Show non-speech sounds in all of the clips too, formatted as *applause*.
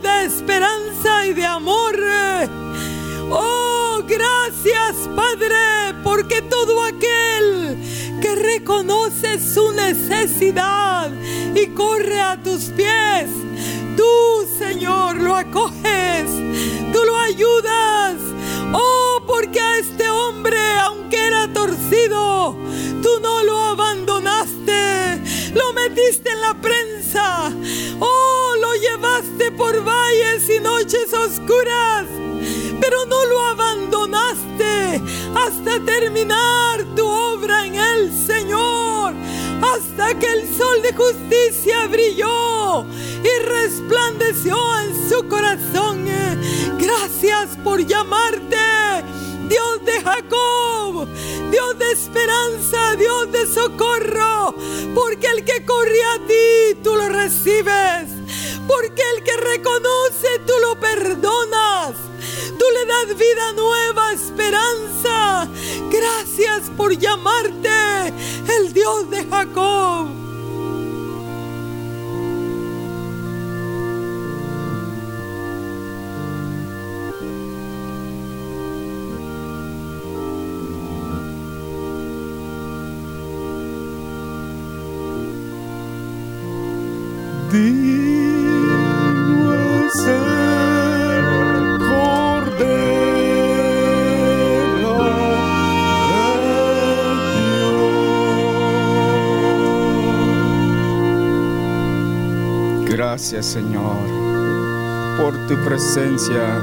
De esperanza y de amor. Oh, gracias Padre, porque todo aquel que reconoce su necesidad y corre a tus pies, tú Señor lo acoges, tú lo ayudas. Oh, porque a este hombre, aunque era torcido, tú no lo abandonaste, lo metiste en la prensa. Oh, por valles y noches oscuras pero no lo abandonaste hasta terminar tu obra en el Señor, hasta que el sol de justicia brilló y resplandeció en su corazón. Gracias por llamarte. Dios de Jacob, Dios de esperanza, Dios de socorro, porque el que corre a ti, tú lo recibes, porque el que reconoce, tú lo perdonas, Tú le das vida nueva, esperanza. Gracias por llamarte el Dios de Jacob. Gracias Señor por tu presencia,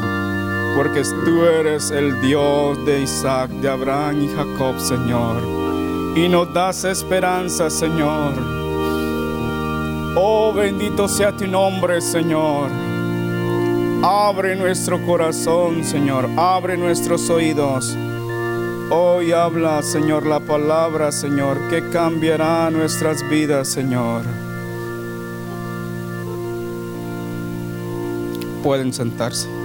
porque tú eres el Dios de Isaac, de Abraham y Jacob, Señor. Y nos das esperanza, Señor. Oh, bendito sea tu nombre, Señor. Abre nuestro corazón, Señor. Abre nuestros oídos. Hoy habla, Señor, la palabra, Señor, que cambiará nuestras vidas, Señor. Pueden sentarse.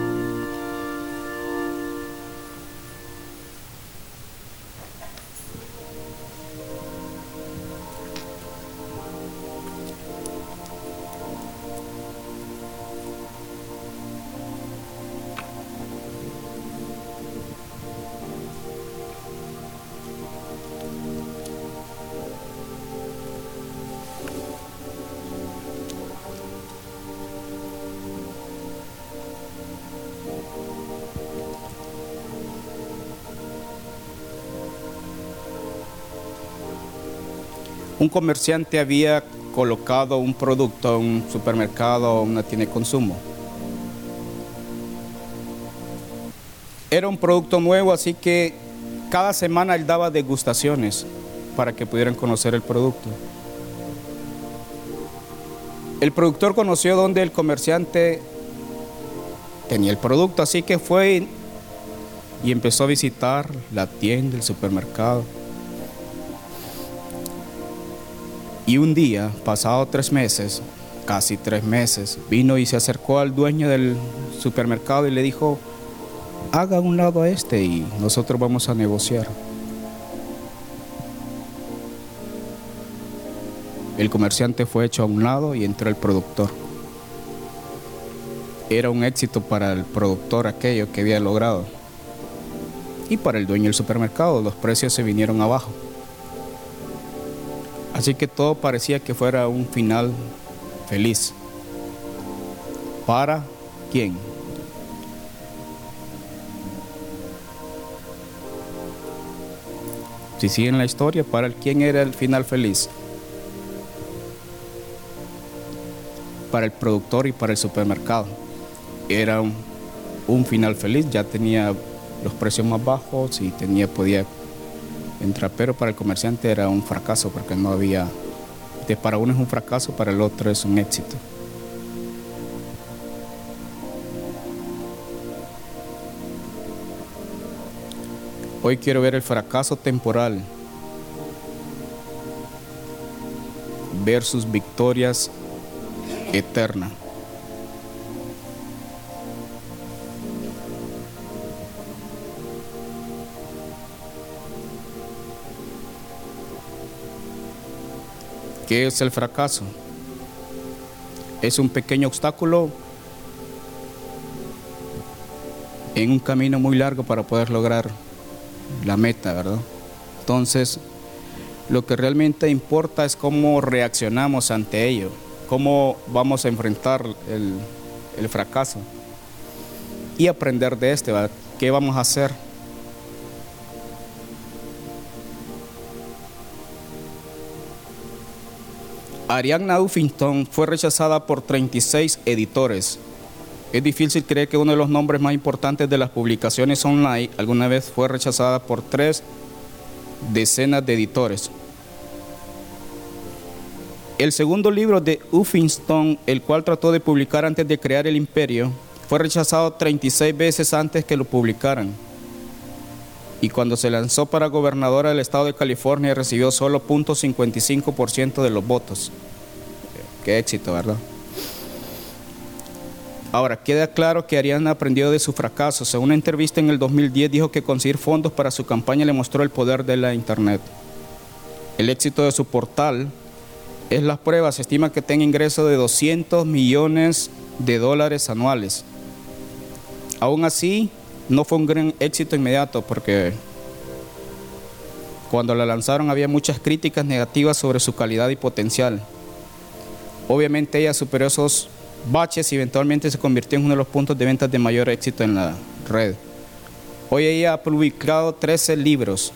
Un comerciante había colocado un producto en un supermercado una tienda de consumo. Era un producto nuevo, así que cada semana él daba degustaciones para que pudieran conocer el producto. El productor conoció dónde el comerciante tenía el producto, así que fue y empezó a visitar la tienda, el supermercado. Y un día, pasado tres meses, casi tres meses, vino y se acercó al dueño del supermercado y le dijo, haga un lado a este y nosotros vamos a negociar. El comerciante fue hecho a un lado y entró el productor. Era un éxito para el productor aquello que había logrado. Y para el dueño del supermercado los precios se vinieron abajo. Así que todo parecía que fuera un final feliz. ¿Para quién? Si siguen la historia, ¿para quién era el final feliz? Para el productor y para el supermercado. Era un, un final feliz, ya tenía los precios más bajos y tenía, podía pero para el comerciante era un fracaso porque no había, para uno es un fracaso, para el otro es un éxito. Hoy quiero ver el fracaso temporal versus victorias eternas. ¿Qué es el fracaso? Es un pequeño obstáculo en un camino muy largo para poder lograr la meta, ¿verdad? Entonces, lo que realmente importa es cómo reaccionamos ante ello, cómo vamos a enfrentar el, fracaso y aprender de este, ¿qué vamos a hacer? Ariadna Huffington fue rechazada por 36 editores. Es difícil creer que uno de los nombres más importantes de las publicaciones online alguna vez fue rechazada por tres decenas de editores. El segundo libro de Huffington, el cual trató de publicar antes de crear el imperio, fue rechazado 36 veces antes que lo publicaran. Y cuando se lanzó para gobernadora del estado de California recibió solo 0.55% de los votos. Qué éxito, ¿verdad? Ahora, queda claro que Ariana aprendió de su fracaso. Según una entrevista en el 2010 dijo que conseguir fondos para su campaña le mostró el poder de la Internet. El éxito de su portal es las pruebas. Se estima que tenga ingresos de 200 millones de dólares anuales. Aún así, no fue un gran éxito inmediato porque cuando la lanzaron había muchas críticas negativas sobre su calidad y potencial. Obviamente ella superó esos baches y eventualmente se convirtió en uno de los puntos de ventas de mayor éxito en la red. Hoy ella ha publicado 13 libros.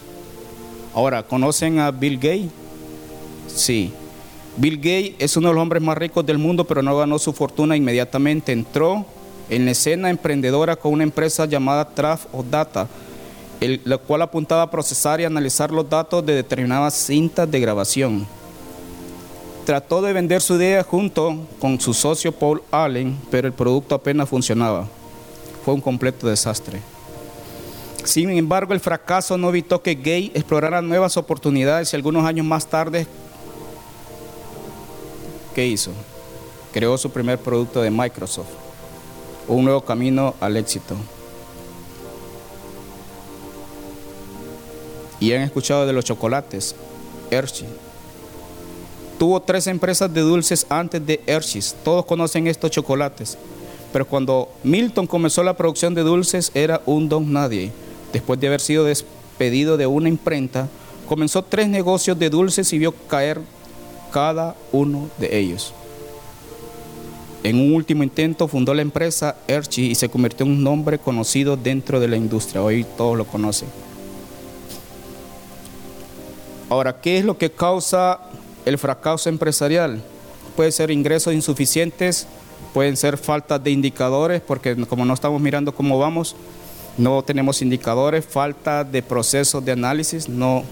Ahora, ¿conocen a Bill Gates? Sí. Bill Gates es uno de los hombres más ricos del mundo, pero no ganó su fortuna inmediatamente. Entró en la escena emprendedora con una empresa llamada Traf o Data, la cual apuntaba a procesar y analizar los datos de determinadas cintas de grabación trató de vender su idea junto con su socio Paul Allen, pero el producto apenas funcionaba. Fue un completo desastre. Sin embargo, el fracaso no evitó que Gay explorara nuevas oportunidades y algunos años más tarde, ¿qué hizo? Creó su primer producto de Microsoft, un nuevo camino al éxito. Y han escuchado de los chocolates, Hershey Tuvo tres empresas de dulces antes de Hershey's. Todos conocen estos chocolates. Pero cuando Milton comenzó la producción de dulces era un don nadie. Después de haber sido despedido de una imprenta, comenzó tres negocios de dulces y vio caer cada uno de ellos. En un último intento fundó la empresa Hershey y se convirtió en un nombre conocido dentro de la industria. Hoy todos lo conocen. Ahora, ¿qué es lo que causa el fracaso empresarial. Puede ser ingresos insuficientes, pueden ser faltas de indicadores, porque como no estamos mirando cómo vamos, no tenemos indicadores, falta de procesos de análisis, no,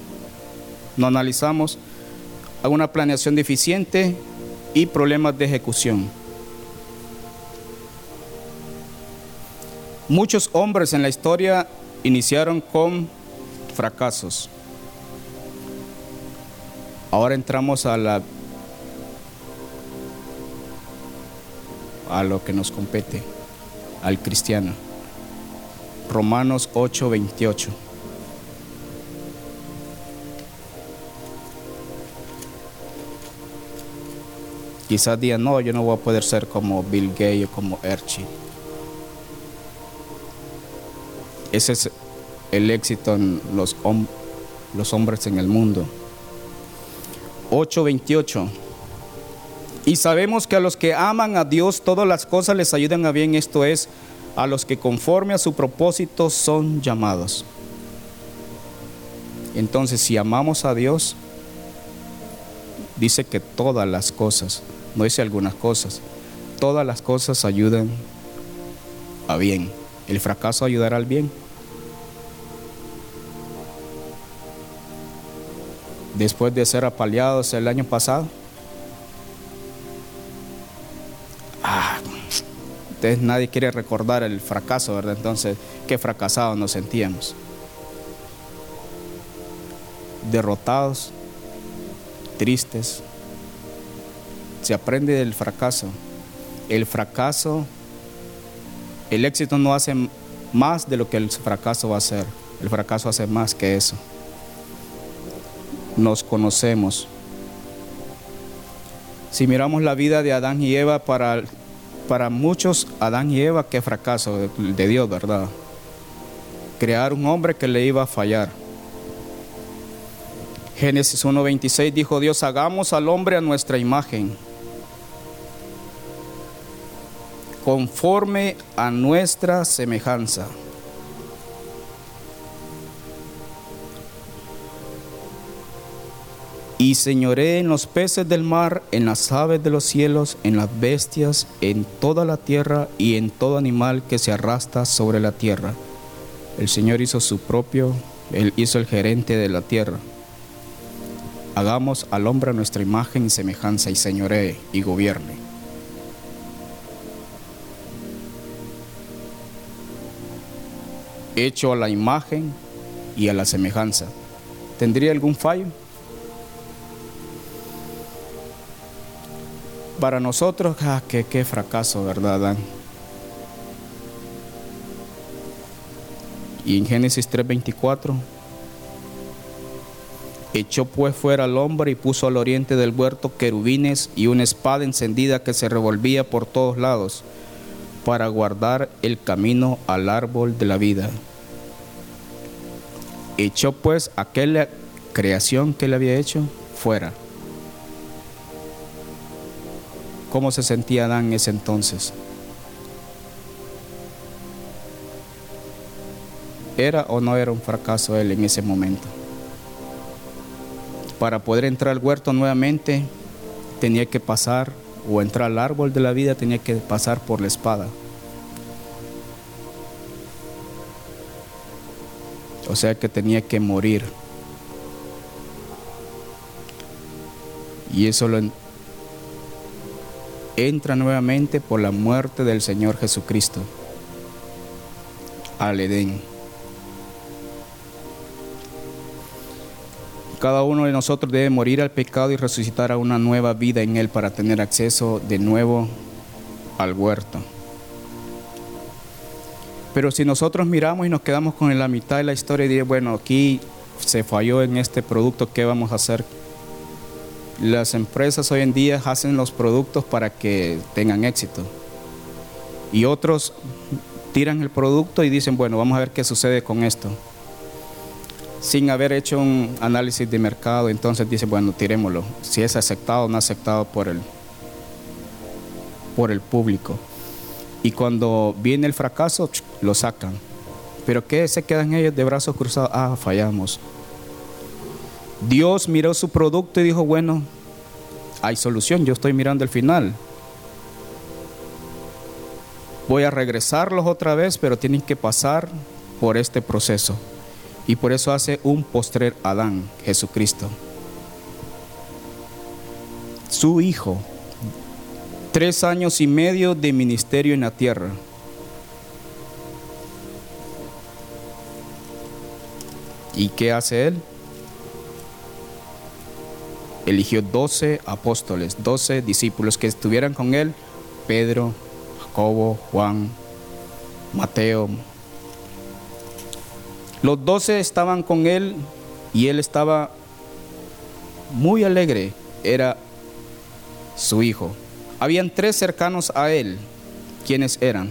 no analizamos, alguna planeación deficiente y problemas de ejecución. Muchos hombres en la historia iniciaron con fracasos. Ahora entramos a la a lo que nos compete, al cristiano. Romanos 8:28. Quizás digan, no, yo no voy a poder ser como Bill Gates o como Erchi. Ese es el éxito en los, los hombres en el mundo. 8:28. Y sabemos que a los que aman a Dios todas las cosas les ayudan a bien, esto es, a los que conforme a su propósito son llamados. Entonces, si amamos a Dios, dice que todas las cosas, no dice algunas cosas, todas las cosas ayudan a bien. El fracaso ayudará al bien. Después de ser apaleados el año pasado. Ah, entonces nadie quiere recordar el fracaso, ¿verdad? Entonces, qué fracasados nos sentíamos. Derrotados, tristes. Se aprende del fracaso. El fracaso, el éxito no hace más de lo que el fracaso va a hacer. El fracaso hace más que eso nos conocemos. Si miramos la vida de Adán y Eva, para, para muchos Adán y Eva, qué fracaso de Dios, ¿verdad? crear un hombre que le iba a fallar. Génesis 1.26 dijo Dios, hagamos al hombre a nuestra imagen, conforme a nuestra semejanza. Y señoré en los peces del mar, en las aves de los cielos, en las bestias, en toda la tierra y en todo animal que se arrastra sobre la tierra. El Señor hizo su propio, Él hizo el gerente de la tierra. Hagamos al hombre nuestra imagen y semejanza y señoree y gobierne. Hecho a la imagen y a la semejanza. ¿Tendría algún fallo? Para nosotros, ah, qué, qué fracaso, ¿verdad? Y en Génesis 3:24, echó pues fuera al hombre y puso al oriente del huerto querubines y una espada encendida que se revolvía por todos lados para guardar el camino al árbol de la vida. Echó pues aquella creación que le había hecho fuera. ¿Cómo se sentía Adán en ese entonces? ¿Era o no era un fracaso él en ese momento? Para poder entrar al huerto nuevamente tenía que pasar, o entrar al árbol de la vida tenía que pasar por la espada. O sea que tenía que morir. Y eso lo, entra nuevamente por la muerte del Señor Jesucristo al Edén. Cada uno de nosotros debe morir al pecado y resucitar a una nueva vida en Él para tener acceso de nuevo al huerto. Pero si nosotros miramos y nos quedamos con la mitad de la historia y decimos, bueno, aquí se falló en este producto, ¿qué vamos a hacer? Las empresas hoy en día hacen los productos para que tengan éxito. Y otros tiran el producto y dicen, bueno, vamos a ver qué sucede con esto. Sin haber hecho un análisis de mercado, entonces dicen, bueno, tirémoslo. Si es aceptado o no aceptado por el, por el público. Y cuando viene el fracaso, lo sacan. Pero ¿qué se quedan ellos de brazos cruzados? Ah, fallamos. Dios miró su producto y dijo, bueno, hay solución, yo estoy mirando el final. Voy a regresarlos otra vez, pero tienen que pasar por este proceso. Y por eso hace un postrer Adán, Jesucristo. Su hijo, tres años y medio de ministerio en la tierra. ¿Y qué hace él? Eligió doce apóstoles, doce discípulos que estuvieran con él, Pedro, Jacobo, Juan, Mateo. Los doce estaban con él y él estaba muy alegre, era su hijo. Habían tres cercanos a él, quienes eran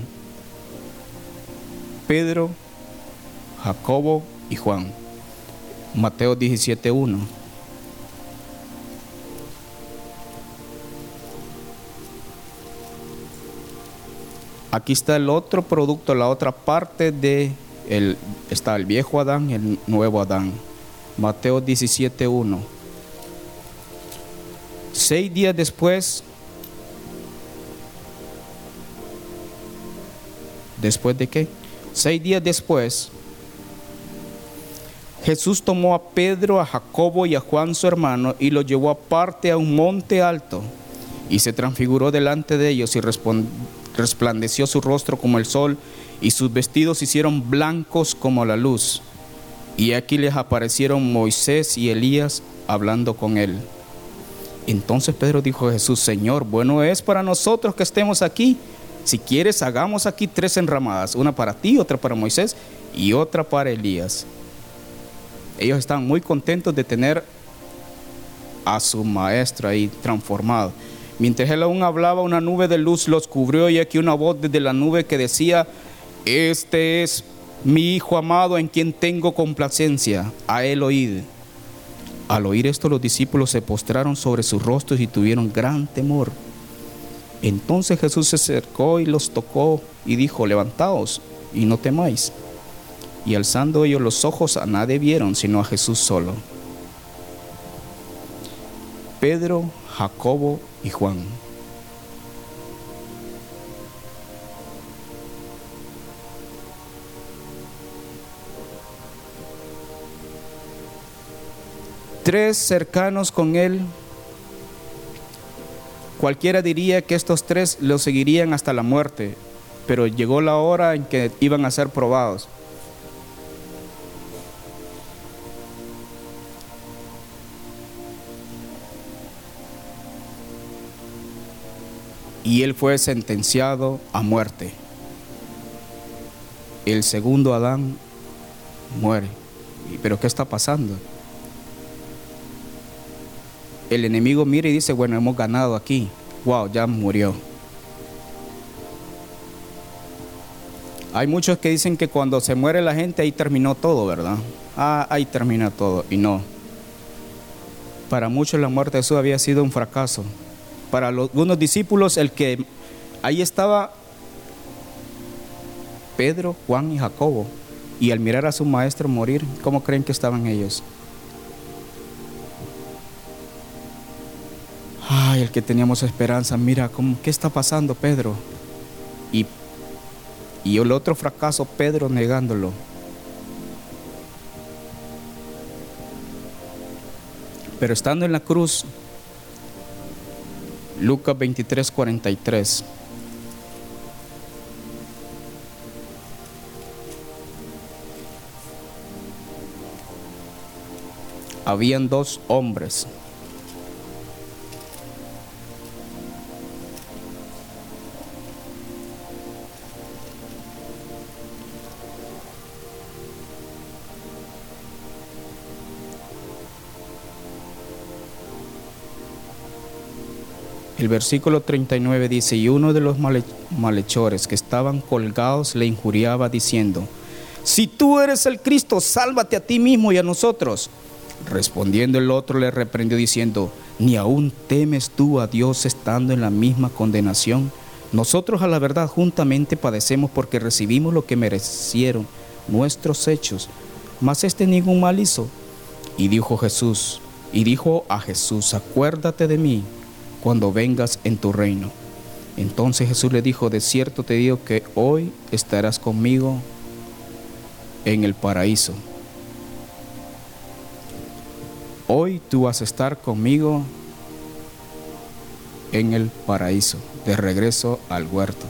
Pedro, Jacobo y Juan. Mateo 17.1. Aquí está el otro producto, la otra parte de el, está el viejo Adán el nuevo Adán. Mateo 17.1. Seis días después, ¿después de qué? Seis días después, Jesús tomó a Pedro, a Jacobo y a Juan su hermano y lo llevó aparte a un monte alto y se transfiguró delante de ellos y respondió resplandeció su rostro como el sol y sus vestidos se hicieron blancos como la luz. Y aquí les aparecieron Moisés y Elías hablando con él. Entonces Pedro dijo a Jesús, Señor, bueno es para nosotros que estemos aquí. Si quieres, hagamos aquí tres enramadas, una para ti, otra para Moisés y otra para Elías. Ellos estaban muy contentos de tener a su maestro ahí transformado. Mientras él aún hablaba, una nube de luz los cubrió y aquí una voz desde la nube que decía, este es mi Hijo amado en quien tengo complacencia, a él oíd. Al oír esto los discípulos se postraron sobre sus rostros y tuvieron gran temor. Entonces Jesús se acercó y los tocó y dijo, levantaos y no temáis. Y alzando ellos los ojos a nadie vieron sino a Jesús solo. Pedro, Jacobo y Juan. Tres cercanos con él. Cualquiera diría que estos tres lo seguirían hasta la muerte, pero llegó la hora en que iban a ser probados. Y él fue sentenciado a muerte. El segundo Adán muere. ¿Pero qué está pasando? El enemigo mira y dice, bueno, hemos ganado aquí. Wow, ya murió. Hay muchos que dicen que cuando se muere la gente ahí terminó todo, ¿verdad? Ah, ahí termina todo. Y no. Para muchos la muerte de Jesús había sido un fracaso para algunos discípulos el que ahí estaba Pedro, Juan y Jacobo. Y al mirar a su maestro morir, ¿cómo creen que estaban ellos? Ay, el que teníamos esperanza, mira, ¿cómo, ¿qué está pasando, Pedro? Y, y el otro fracaso, Pedro negándolo. Pero estando en la cruz, Lucas 23, 43. Habían dos hombres El versículo 39 dice, y uno de los malhechores que estaban colgados le injuriaba diciendo, si tú eres el Cristo, sálvate a ti mismo y a nosotros. Respondiendo el otro le reprendió diciendo, ni aún temes tú a Dios estando en la misma condenación. Nosotros a la verdad juntamente padecemos porque recibimos lo que merecieron nuestros hechos, mas este ningún mal hizo. Y dijo Jesús, y dijo a Jesús, acuérdate de mí cuando vengas en tu reino. Entonces Jesús le dijo, de cierto te digo que hoy estarás conmigo en el paraíso. Hoy tú vas a estar conmigo en el paraíso, de regreso al huerto.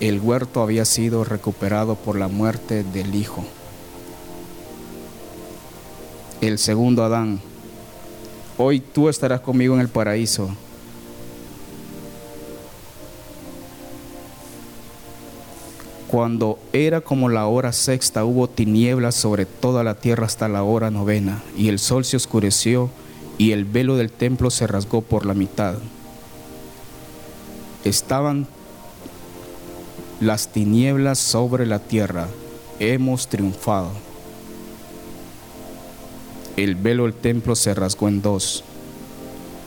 El huerto había sido recuperado por la muerte del Hijo el segundo Adán. Hoy tú estarás conmigo en el paraíso. Cuando era como la hora sexta, hubo tinieblas sobre toda la tierra hasta la hora novena, y el sol se oscureció, y el velo del templo se rasgó por la mitad. Estaban las tinieblas sobre la tierra. Hemos triunfado el velo del templo se rasgó en dos.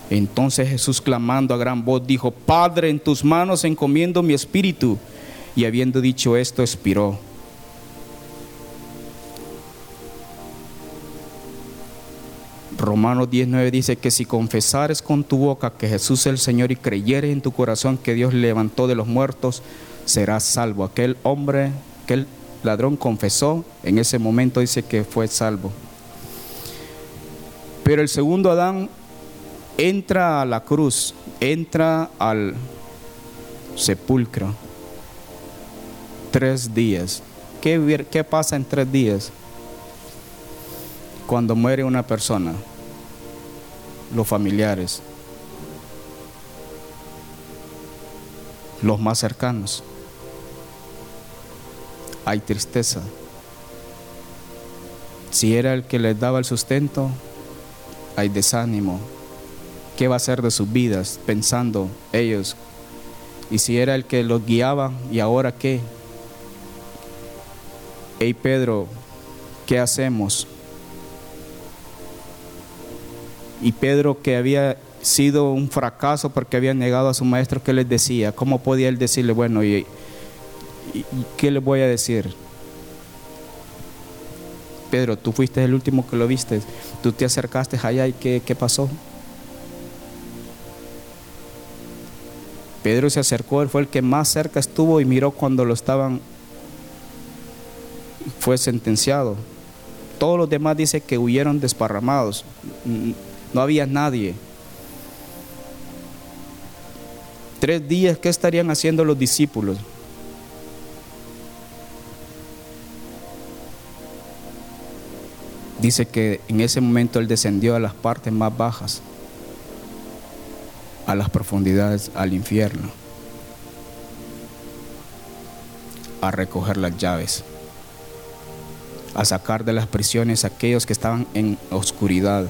Entonces Jesús clamando a gran voz dijo, Padre, en tus manos encomiendo mi espíritu. Y habiendo dicho esto, expiró. Romanos 19 dice que si confesares con tu boca que Jesús es el Señor y creyeres en tu corazón que Dios levantó de los muertos, serás salvo. Aquel hombre, aquel ladrón confesó, en ese momento dice que fue salvo. Pero el segundo Adán entra a la cruz, entra al sepulcro. Tres días. ¿Qué, ¿Qué, pasa en tres días? Cuando muere una persona, los familiares, los más cercanos. Hay tristeza. Si era el que les daba el sustento, hay desánimo. ¿Qué va a ser de sus vidas pensando ellos? Y si era el que los guiaba, ¿y ahora qué? Hey Pedro, ¿qué hacemos? Y Pedro que había sido un fracaso porque había negado a su maestro, ¿qué les decía? ¿Cómo podía él decirle, bueno, y, qué le voy a decir? Pedro, tú fuiste el último que lo viste, tú te acercaste allá y ¿qué, qué pasó? Pedro se acercó, él fue el que más cerca estuvo y miró cuando lo estaban, fue sentenciado. Todos los demás dice que huyeron desparramados, no había nadie. Tres días, ¿qué estarían haciendo los discípulos? Dice que en ese momento él descendió a las partes más bajas, a las profundidades, al infierno, a recoger las llaves, a sacar de las prisiones a aquellos que estaban en oscuridad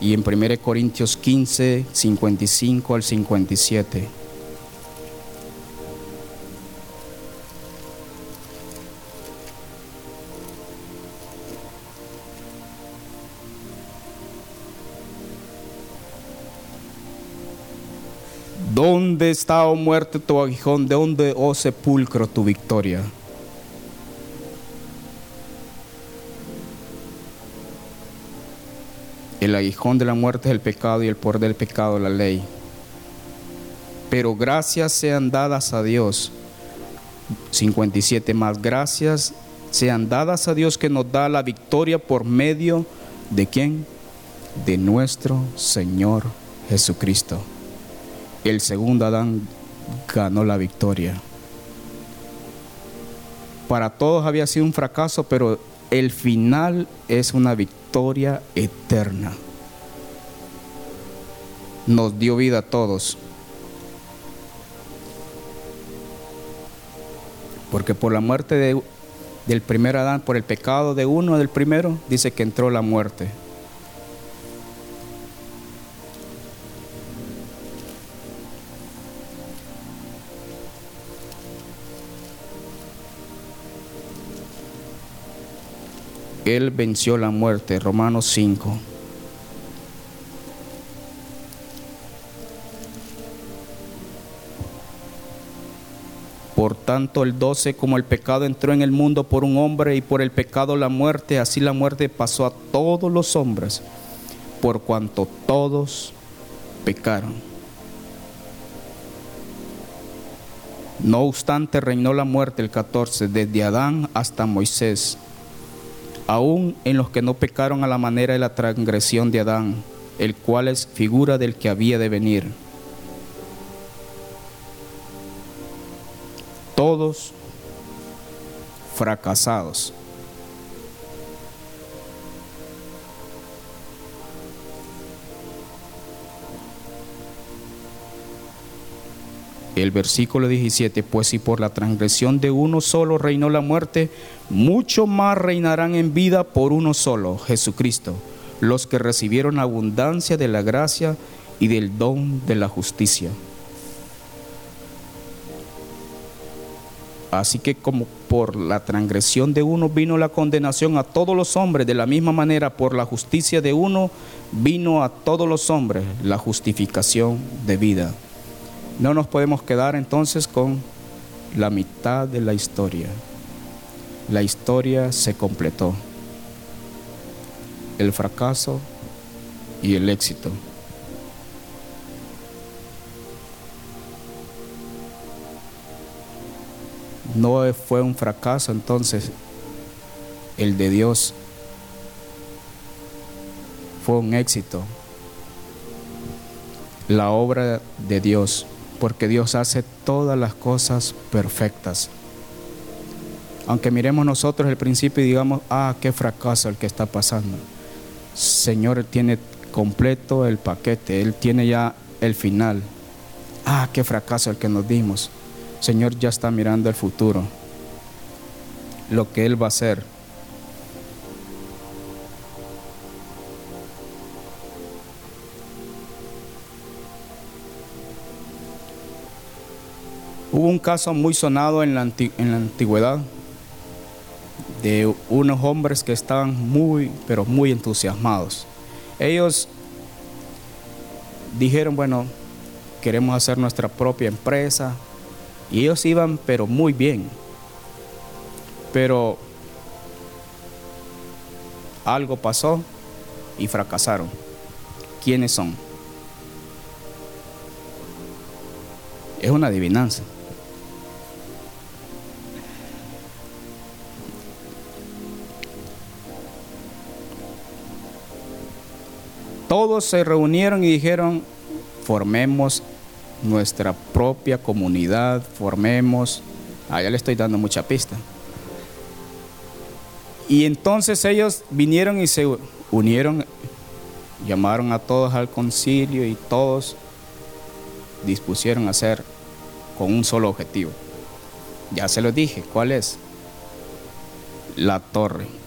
y en 1 Corintios 15, 55 al 57. ¿Dónde está, oh muerte, tu aguijón? ¿De dónde, oh sepulcro, tu victoria? El aguijón de la muerte es el pecado y el poder del pecado la ley. Pero gracias sean dadas a Dios. 57 más gracias sean dadas a Dios que nos da la victoria por medio de quién? De nuestro Señor Jesucristo. El segundo Adán ganó la victoria. Para todos había sido un fracaso, pero el final es una victoria eterna. Nos dio vida a todos. Porque por la muerte de, del primer Adán, por el pecado de uno del primero, dice que entró la muerte. Él venció la muerte. Romanos 5. Por tanto, el 12, como el pecado entró en el mundo por un hombre y por el pecado la muerte, así la muerte pasó a todos los hombres, por cuanto todos pecaron. No obstante, reinó la muerte el 14, desde Adán hasta Moisés aún en los que no pecaron a la manera de la transgresión de Adán, el cual es figura del que había de venir. Todos fracasados. El versículo 17, pues si por la transgresión de uno solo reinó la muerte, mucho más reinarán en vida por uno solo, Jesucristo, los que recibieron abundancia de la gracia y del don de la justicia. Así que como por la transgresión de uno vino la condenación a todos los hombres, de la misma manera por la justicia de uno vino a todos los hombres la justificación de vida. No nos podemos quedar entonces con la mitad de la historia. La historia se completó. El fracaso y el éxito. No fue un fracaso entonces el de Dios. Fue un éxito. La obra de Dios porque Dios hace todas las cosas perfectas. Aunque miremos nosotros el principio y digamos, ah, qué fracaso el que está pasando. Señor tiene completo el paquete, Él tiene ya el final. Ah, qué fracaso el que nos dimos. Señor ya está mirando el futuro, lo que Él va a hacer. Hubo un caso muy sonado en la, antigüedad de unos hombres que estaban muy, pero muy entusiasmados. Ellos dijeron, bueno, queremos hacer nuestra propia empresa. Y ellos iban, pero muy bien. Pero algo pasó y fracasaron. ¿Quiénes son? Es una adivinanza. Todos se reunieron y dijeron, formemos nuestra propia comunidad, formemos, allá le estoy dando mucha pista. Y entonces ellos vinieron y se unieron, llamaron a todos al concilio y todos dispusieron a hacer con un solo objetivo. Ya se lo dije, ¿cuál es? La torre.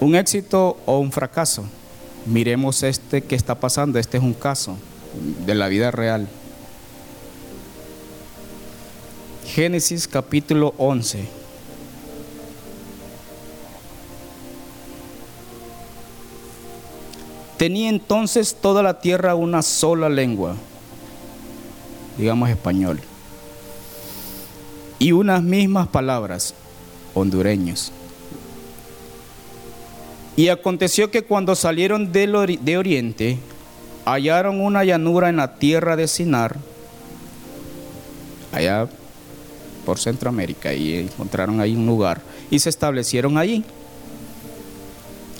Un éxito o un fracaso. Miremos este que está pasando, este es un caso de la vida real. Génesis capítulo 11. Tenía entonces toda la tierra una sola lengua, digamos español, y unas mismas palabras, hondureños. Y aconteció que cuando salieron de oriente, hallaron una llanura en la tierra de Sinar, allá por Centroamérica, y encontraron ahí un lugar, y se establecieron allí.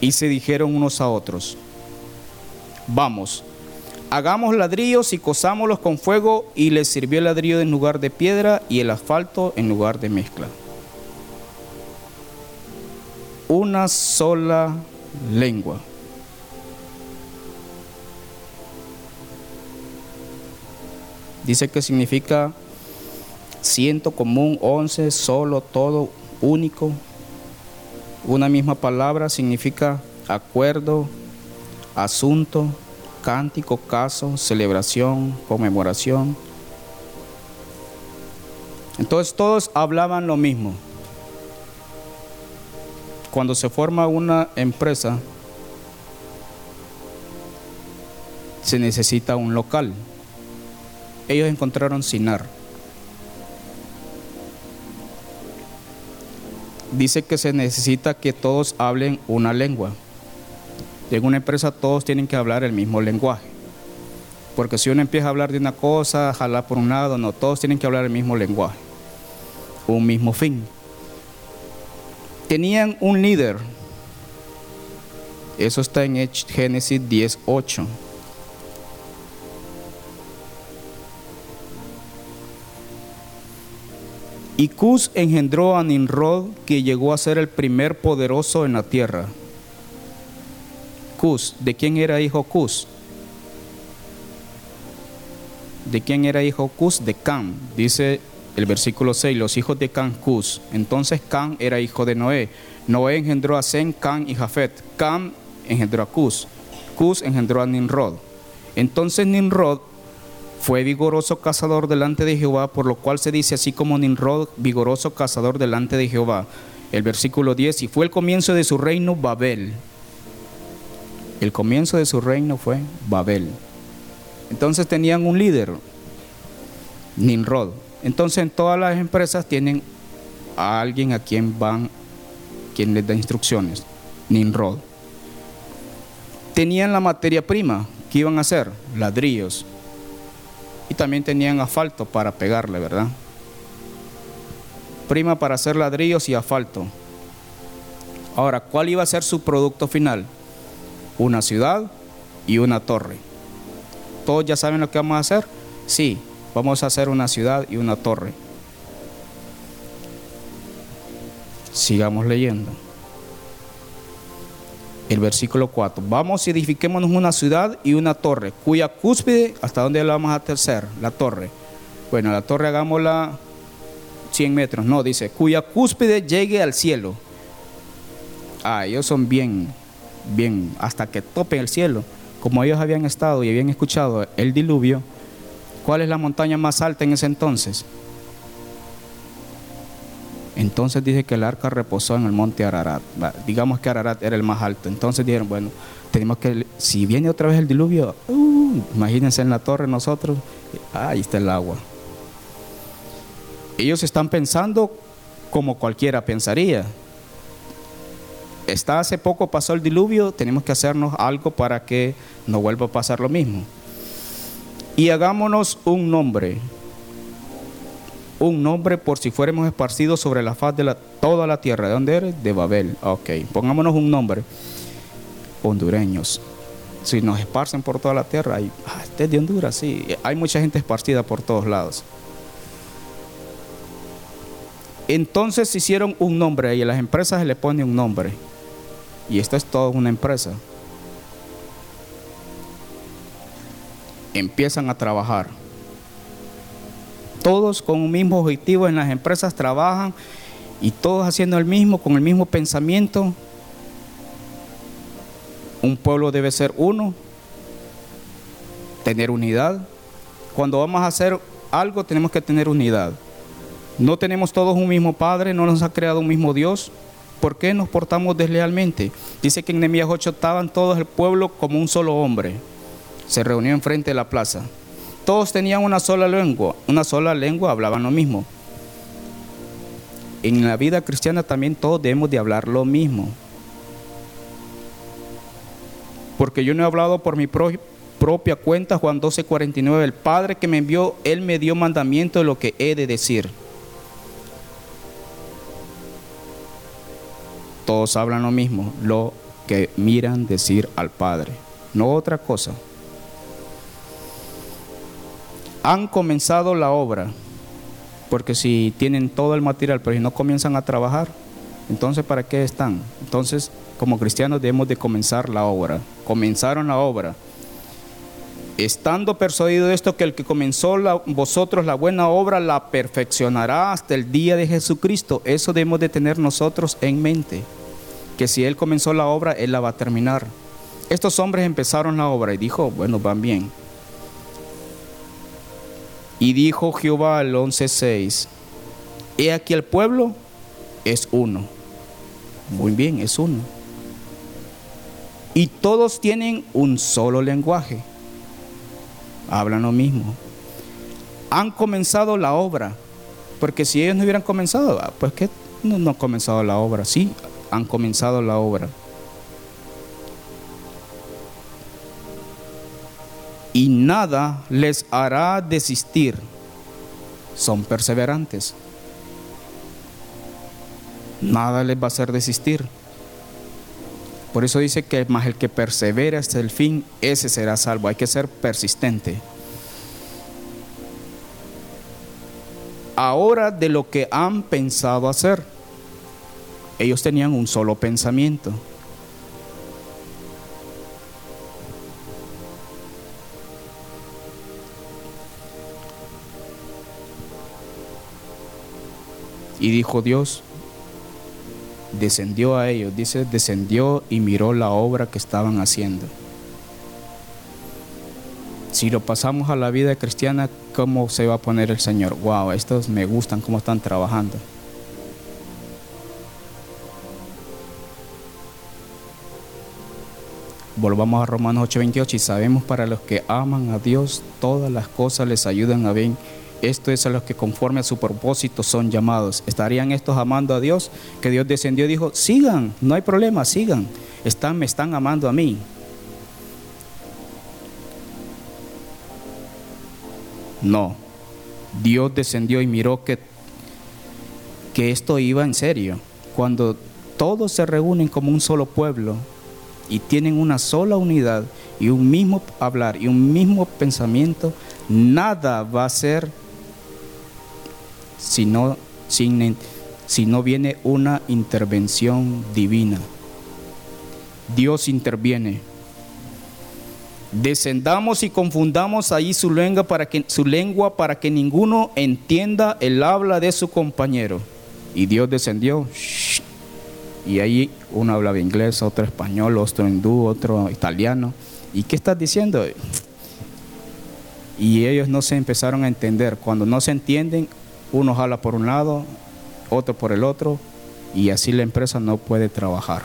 Y se dijeron unos a otros, vamos, hagamos ladrillos y cosámoslos con fuego, y les sirvió el ladrillo en lugar de piedra y el asfalto en lugar de mezcla. Una sola lengua. Dice que significa ciento común, once, solo, todo, único. Una misma palabra significa acuerdo, asunto, cántico, caso, celebración, conmemoración. Entonces todos hablaban lo mismo cuando se forma una empresa, se necesita un local. Ellos encontraron Sinar. Dice que se necesita que todos hablen una lengua. En una empresa todos tienen que hablar el mismo lenguaje. Porque si uno empieza a hablar de una cosa, jalar por un lado, no, todos tienen que hablar el mismo lenguaje. Un mismo fin tenían un líder. Eso está en Génesis 10:8. Y Cus engendró a Nimrod, que llegó a ser el primer poderoso en la tierra. Cus, ¿de quién era hijo Cus? ¿De quién era hijo Cus? De Cam. Dice el versículo 6, los hijos de Can, Cus. Entonces Can era hijo de Noé. Noé engendró a Sem, Can y Jafet. Can engendró a Cus. Cus engendró a Nimrod. Entonces Nimrod fue vigoroso cazador delante de Jehová, por lo cual se dice así como Nimrod, vigoroso cazador delante de Jehová. El versículo 10, y fue el comienzo de su reino Babel. El comienzo de su reino fue Babel. Entonces tenían un líder, Nimrod. Entonces en todas las empresas tienen a alguien a quien van, quien les da instrucciones, Nimrod. Tenían la materia prima, ¿qué iban a hacer? Ladrillos. Y también tenían asfalto para pegarle, ¿verdad? Prima para hacer ladrillos y asfalto. Ahora, ¿cuál iba a ser su producto final? Una ciudad y una torre. ¿Todos ya saben lo que vamos a hacer? Sí, Vamos a hacer una ciudad y una torre. Sigamos leyendo. El versículo 4. Vamos y edifiquémonos una ciudad y una torre, cuya cúspide, ¿hasta dónde la vamos a tercer? La torre. Bueno, la torre hagámosla 100 metros. No, dice, cuya cúspide llegue al cielo. Ah, ellos son bien, bien, hasta que topen el cielo. Como ellos habían estado y habían escuchado el diluvio, ¿Cuál es la montaña más alta en ese entonces? Entonces dice que el arca reposó en el monte Ararat. Digamos que Ararat era el más alto. Entonces dijeron, bueno, tenemos que, si viene otra vez el diluvio, uh, imagínense en la torre nosotros, ahí está el agua. Ellos están pensando como cualquiera pensaría. Está hace poco pasó el diluvio, tenemos que hacernos algo para que no vuelva a pasar lo mismo. Y hagámonos un nombre, un nombre por si fuéramos esparcidos sobre la faz de la, toda la tierra. ¿De dónde eres? De Babel. Ok, pongámonos un nombre. Hondureños. Si nos esparcen por toda la tierra, hay, ah, este es de Honduras, sí. Hay mucha gente esparcida por todos lados. Entonces hicieron un nombre y a las empresas se le pone un nombre. Y esto es toda una empresa. Empiezan a trabajar todos con un mismo objetivo en las empresas trabajan y todos haciendo el mismo, con el mismo pensamiento. Un pueblo debe ser uno, tener unidad. Cuando vamos a hacer algo tenemos que tener unidad. No tenemos todos un mismo Padre, no nos ha creado un mismo Dios. ¿Por qué nos portamos deslealmente? Dice que en Nehemías 8 estaban todos el pueblo como un solo hombre. Se reunió enfrente de la plaza todos tenían una sola lengua, una sola lengua, hablaban lo mismo. En la vida cristiana también todos debemos de hablar lo mismo. Porque yo no he hablado por mi propia cuenta, Juan 12, 49. El Padre que me envió, Él me dio mandamiento de lo que he de decir. Todos hablan lo mismo, lo que miran decir al Padre, no otra cosa han comenzado la obra, porque si tienen todo el material, pero si no comienzan a trabajar, entonces ¿para qué están? Entonces, como cristianos debemos de comenzar la obra. Comenzaron la obra. Estando persuadido de esto, que el que comenzó vosotros la buena obra la perfeccionará hasta el día de Jesucristo. Eso debemos de tener nosotros en mente. Que si Él comenzó la obra, Él la va a terminar. Estos hombres empezaron la obra y dijo, bueno, van bien. Y dijo Jehová al 11:6, he aquí el pueblo es uno. Muy bien, es uno. Y todos tienen un solo lenguaje. Hablan lo mismo. Han comenzado la obra. Porque si ellos no hubieran comenzado, ah, pues que no, no han comenzado la obra. Sí, han comenzado la obra. Y nada les hará desistir. Son perseverantes. Nada les va a hacer desistir. Por eso dice que más el que persevera hasta el fin, ese será salvo. Hay que ser persistente. Ahora de lo que han pensado hacer. Ellos tenían un solo pensamiento. Y dijo Dios, descendió a ellos, dice, descendió y miró la obra que estaban haciendo. Si lo pasamos a la vida cristiana, ¿cómo se va a poner el Señor? Wow, estos me gustan, cómo están trabajando. Volvamos a Romanos 8:28 y sabemos para los que aman a Dios, todas las cosas les ayudan a bien esto es a los que conforme a su propósito son llamados. ¿Estarían estos amando a Dios? Que Dios descendió y dijo, sigan, no hay problema, sigan. Están, me están amando a mí. No. Dios descendió y miró que, que esto iba en serio. Cuando todos se reúnen como un solo pueblo y tienen una sola unidad y un mismo hablar y un mismo pensamiento, nada va a ser si no, viene una intervención divina. Dios interviene. Descendamos y confundamos ahí su lengua para que su lengua para que ninguno entienda el habla de su compañero. Y Dios descendió. Y ahí uno hablaba inglés, otro español, otro hindú, otro italiano. ¿Y qué estás diciendo? y ellos no se empezaron a entender. Cuando no se entienden, uno jala por un lado, otro por el otro, y así la empresa no puede trabajar.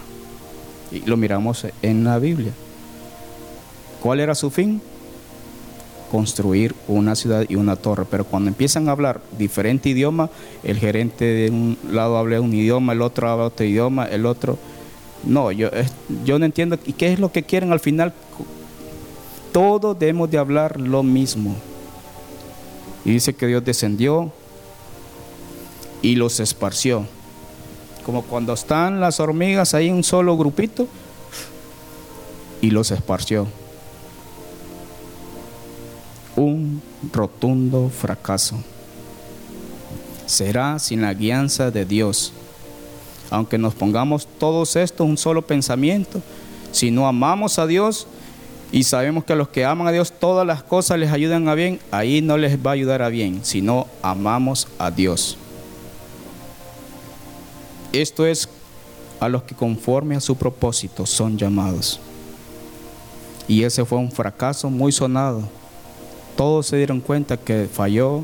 Y lo miramos en la Biblia. ¿Cuál era su fin? Construir una ciudad y una torre. Pero cuando empiezan a hablar diferente idioma, el gerente de un lado habla un idioma, el otro habla otro idioma, el otro... No, yo, yo no entiendo. ¿Y qué es lo que quieren al final? Todos debemos de hablar lo mismo. Y dice que Dios descendió y los esparció. Como cuando están las hormigas ahí en un solo grupito y los esparció. Un rotundo fracaso. Será sin la guianza de Dios. Aunque nos pongamos todos estos un solo pensamiento, si no amamos a Dios y sabemos que a los que aman a Dios todas las cosas les ayudan a bien, ahí no les va a ayudar a bien, si no amamos a Dios. Esto es a los que conforme a su propósito son llamados. Y ese fue un fracaso muy sonado. Todos se dieron cuenta que falló,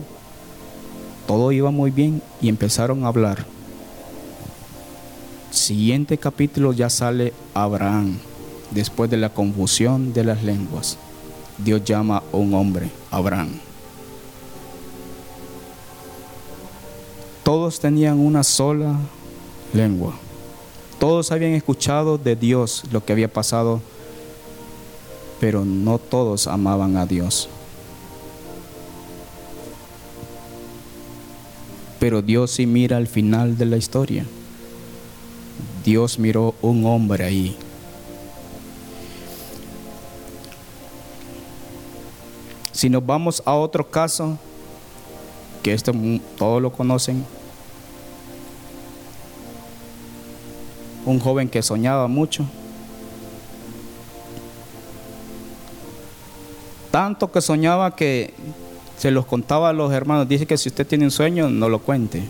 todo iba muy bien y empezaron a hablar. Siguiente capítulo ya sale Abraham, después de la confusión de las lenguas. Dios llama a un hombre, Abraham. Todos tenían una sola lengua. Todos habían escuchado de Dios lo que había pasado, pero no todos amaban a Dios. Pero Dios sí mira al final de la historia. Dios miró un hombre ahí. Si nos vamos a otro caso, que esto todos lo conocen, un joven que soñaba mucho. Tanto que soñaba que se los contaba a los hermanos. Dice que si usted tiene un sueño, no lo cuente.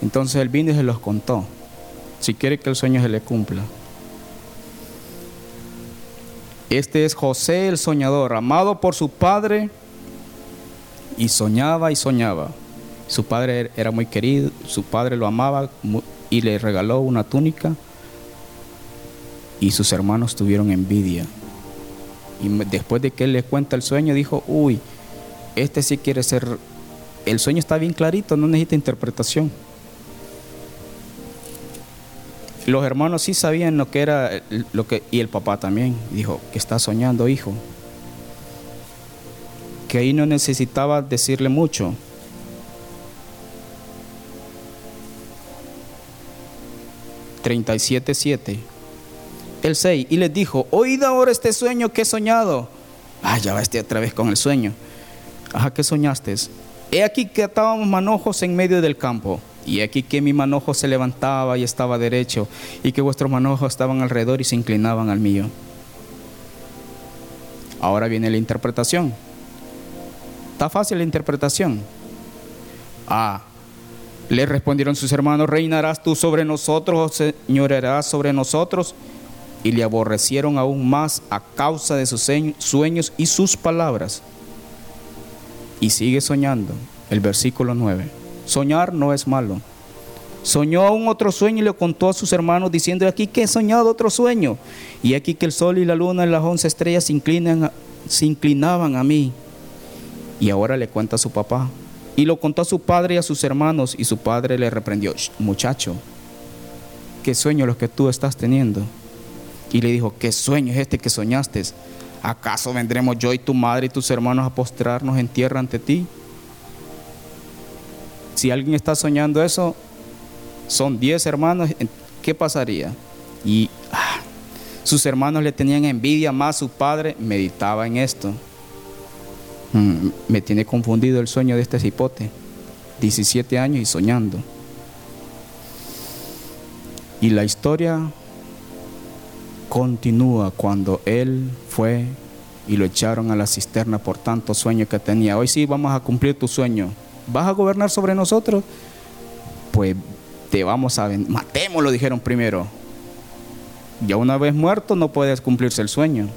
Entonces él vino y se los contó. Si quiere que el sueño se le cumpla. Este es José el soñador, amado por su padre. Y soñaba y soñaba. Su padre era muy querido, su padre lo amaba y le regaló una túnica y sus hermanos tuvieron envidia. Y después de que él le cuenta el sueño, dijo, uy, este sí quiere ser, el sueño está bien clarito, no necesita interpretación. Los hermanos sí sabían lo que era, lo que, y el papá también, dijo, que está soñando, hijo. Que ahí no necesitaba decirle mucho, 37.7. El 6. Y les dijo, oíd ahora este sueño que he soñado. Ah, ya va este otra vez con el sueño. Ajá, ¿qué soñaste? He aquí que atábamos manojos en medio del campo. Y aquí que mi manojo se levantaba y estaba derecho, y que vuestros manojos estaban alrededor y se inclinaban al mío. Ahora viene la interpretación. Está fácil la interpretación. Ah, le respondieron sus hermanos, reinarás tú sobre nosotros señorarás sobre nosotros. Y le aborrecieron aún más a causa de sus sueños y sus palabras. Y sigue soñando. El versículo 9. Soñar no es malo. Soñó aún otro sueño y le contó a sus hermanos diciendo, aquí que he soñado otro sueño. Y aquí que el sol y la luna y las once estrellas se, se inclinaban a mí. Y ahora le cuenta a su papá, y lo contó a su padre y a sus hermanos y su padre le reprendió, muchacho, ¿qué sueño los que tú estás teniendo? Y le dijo, ¿qué sueño es este que soñaste? ¿Acaso vendremos yo y tu madre y tus hermanos a postrarnos en tierra ante ti? Si alguien está soñando eso, son diez hermanos, ¿qué pasaría? Y ah, sus hermanos le tenían envidia más, su padre meditaba en esto. Mm, me tiene confundido el sueño de este cipote. 17 años y soñando. Y la historia continúa cuando él fue y lo echaron a la cisterna por tanto sueño que tenía. Hoy sí vamos a cumplir tu sueño. ¿Vas a gobernar sobre nosotros? Pues te vamos a... Matémoslo, dijeron primero. Ya una vez muerto no puedes cumplirse el sueño.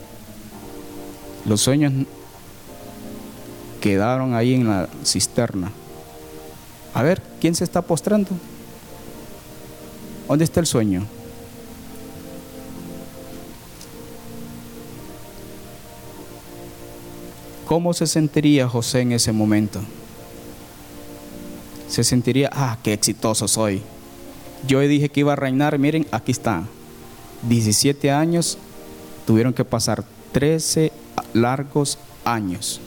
Los sueños quedaron ahí en la cisterna. A ver, ¿quién se está postrando? ¿Dónde está el sueño? ¿Cómo se sentiría José en ese momento? Se sentiría, ah, qué exitoso soy. Yo dije que iba a reinar, miren, aquí está. 17 años, tuvieron que pasar 13 largos años.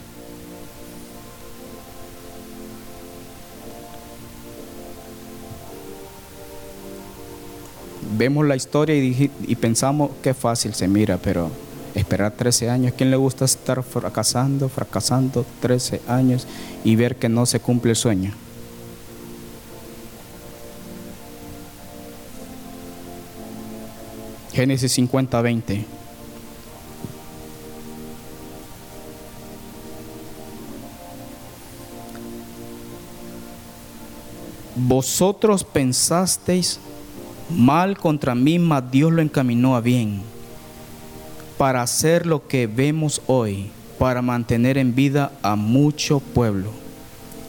Vemos la historia y, y pensamos qué fácil se mira, pero esperar 13 años, ¿quién le gusta estar fracasando, fracasando 13 años y ver que no se cumple el sueño? Génesis 50, 20. Vosotros pensasteis mal contra mí, mas Dios lo encaminó a bien, para hacer lo que vemos hoy, para mantener en vida a mucho pueblo.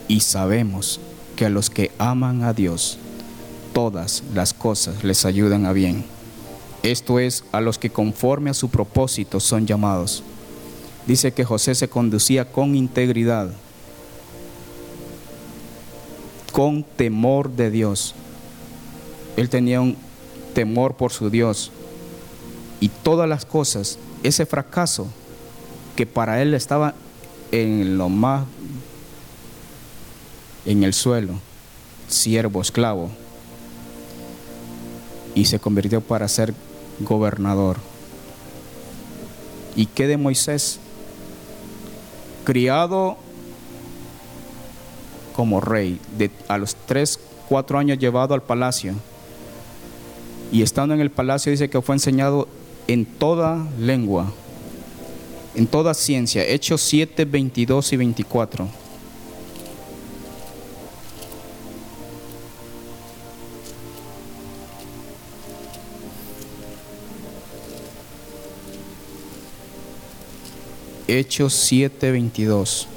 Y sabemos que a los que aman a Dios, todas las cosas les ayudan a bien esto es, a los que conforme a su propósito son llamados. Dice que José se conducía con integridad, con temor de Dios. Él tenía un temor por su Dios. Y todas las cosas, ese fracaso que para él estaba en lo más, en el suelo, siervo, esclavo, y se convirtió para ser gobernador. ¿Y qué de Moisés? Criado como rey, a los tres, cuatro años llevado al palacio. Y estando en el palacio dice que fue enseñado en toda lengua, en toda ciencia. Hechos 7, 22 y 24. Hechos 7:22.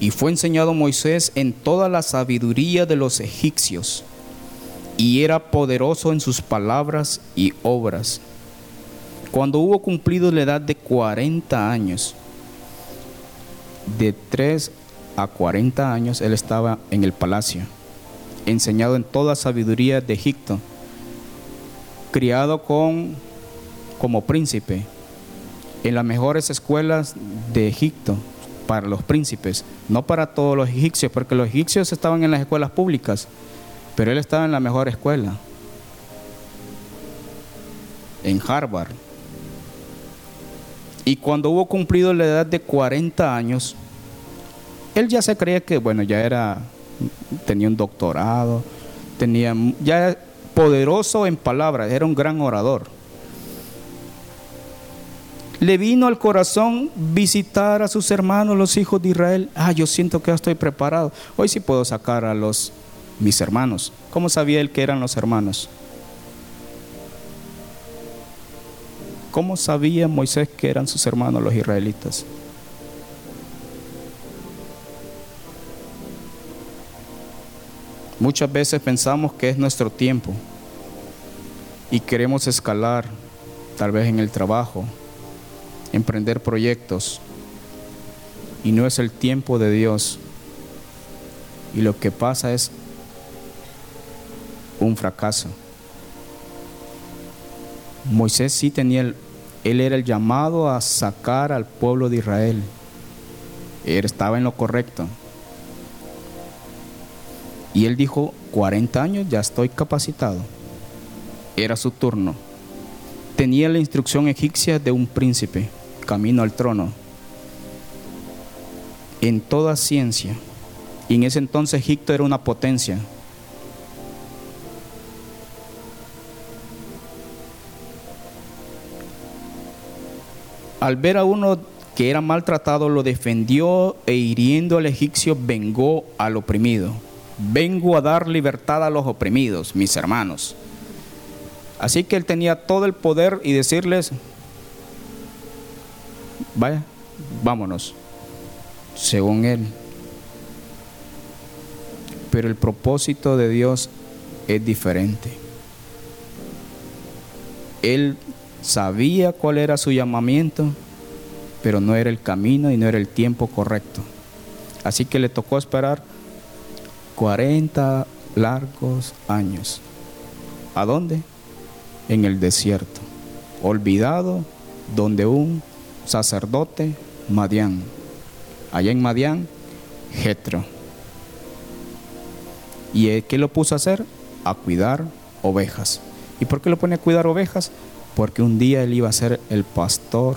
Y fue enseñado Moisés en toda la sabiduría de los egipcios, y era poderoso en sus palabras y obras. Cuando hubo cumplido la edad de 40 años, de 3 a 40 años, él estaba en el palacio, enseñado en toda sabiduría de Egipto criado con, como príncipe en las mejores escuelas de Egipto para los príncipes, no para todos los egipcios, porque los egipcios estaban en las escuelas públicas, pero él estaba en la mejor escuela, en Harvard. Y cuando hubo cumplido la edad de 40 años, él ya se creía que, bueno, ya era, tenía un doctorado, tenía, ya poderoso en palabras, era un gran orador. Le vino al corazón visitar a sus hermanos, los hijos de Israel. Ah, yo siento que ya estoy preparado. Hoy sí puedo sacar a los mis hermanos. ¿Cómo sabía él que eran los hermanos? ¿Cómo sabía Moisés que eran sus hermanos los israelitas? Muchas veces pensamos que es nuestro tiempo y queremos escalar, tal vez en el trabajo, emprender proyectos, y no es el tiempo de Dios. Y lo que pasa es un fracaso. Moisés sí tenía, el, él era el llamado a sacar al pueblo de Israel. Él estaba en lo correcto. Y él dijo, 40 años ya estoy capacitado. Era su turno. Tenía la instrucción egipcia de un príncipe, camino al trono. En toda ciencia. Y en ese entonces Egipto era una potencia. Al ver a uno que era maltratado, lo defendió e hiriendo al egipcio vengó al oprimido. Vengo a dar libertad a los oprimidos, mis hermanos. Así que él tenía todo el poder y decirles, vaya, vámonos, según él. Pero el propósito de Dios es diferente. Él sabía cuál era su llamamiento, pero no era el camino y no era el tiempo correcto. Así que le tocó esperar 40 largos años. ¿A dónde? En el desierto, olvidado, donde un sacerdote, Madián. Allá en Madián, Jetro. ¿Y qué lo puso a hacer? A cuidar ovejas. ¿Y por qué lo pone a cuidar ovejas? Porque un día él iba a ser el pastor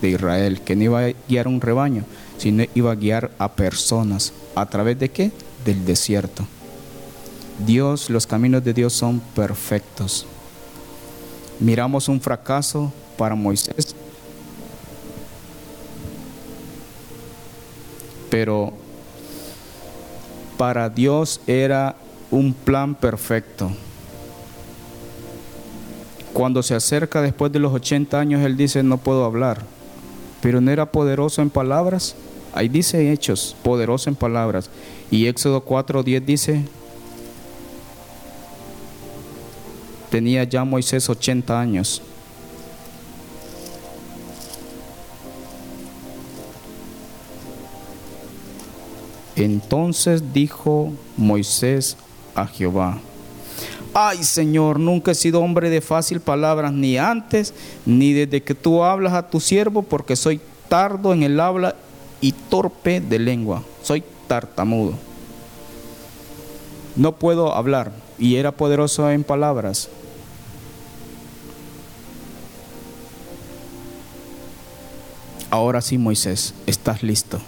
de Israel, que no iba a guiar un rebaño, sino iba a guiar a personas. ¿A través de qué? Del desierto. Dios, los caminos de Dios son perfectos. Miramos un fracaso para Moisés, pero para Dios era un plan perfecto. Cuando se acerca después de los 80 años, él dice, no puedo hablar, pero no era poderoso en palabras. Ahí dice hechos, poderoso en palabras. Y Éxodo 4:10 dice, tenía ya Moisés 80 años. Entonces dijo Moisés a Jehová, Ay Señor, nunca he sido hombre de fácil palabras, ni antes, ni desde que tú hablas a tu siervo, porque soy tardo en el habla y torpe de lengua. Soy tartamudo. No puedo hablar y era poderoso en palabras. Ahora sí, Moisés, estás listo.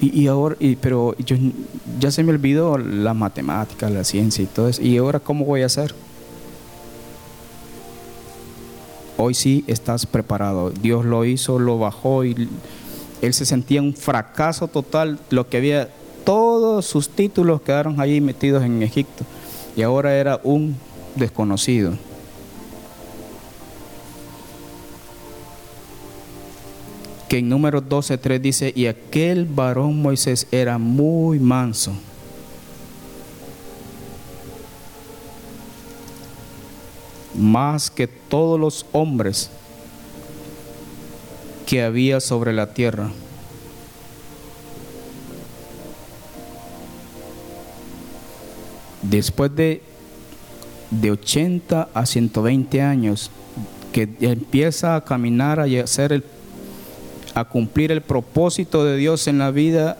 Y, ahora, pero yo, ya se me olvidó la matemática, la ciencia y todo eso. ¿Y ahora cómo voy a hacer? Hoy sí estás preparado. Dios lo hizo, lo bajó y él se sentía un fracaso total. Lo que había, todos sus títulos quedaron ahí metidos en Egipto. Y ahora era un desconocido. Que en número 12.3 dice, y aquel varón Moisés era muy manso. Más que todos los hombres que había sobre la tierra. Después de, de 80 a 120 años, que empieza a caminar y a hacer el a cumplir el propósito de Dios en la vida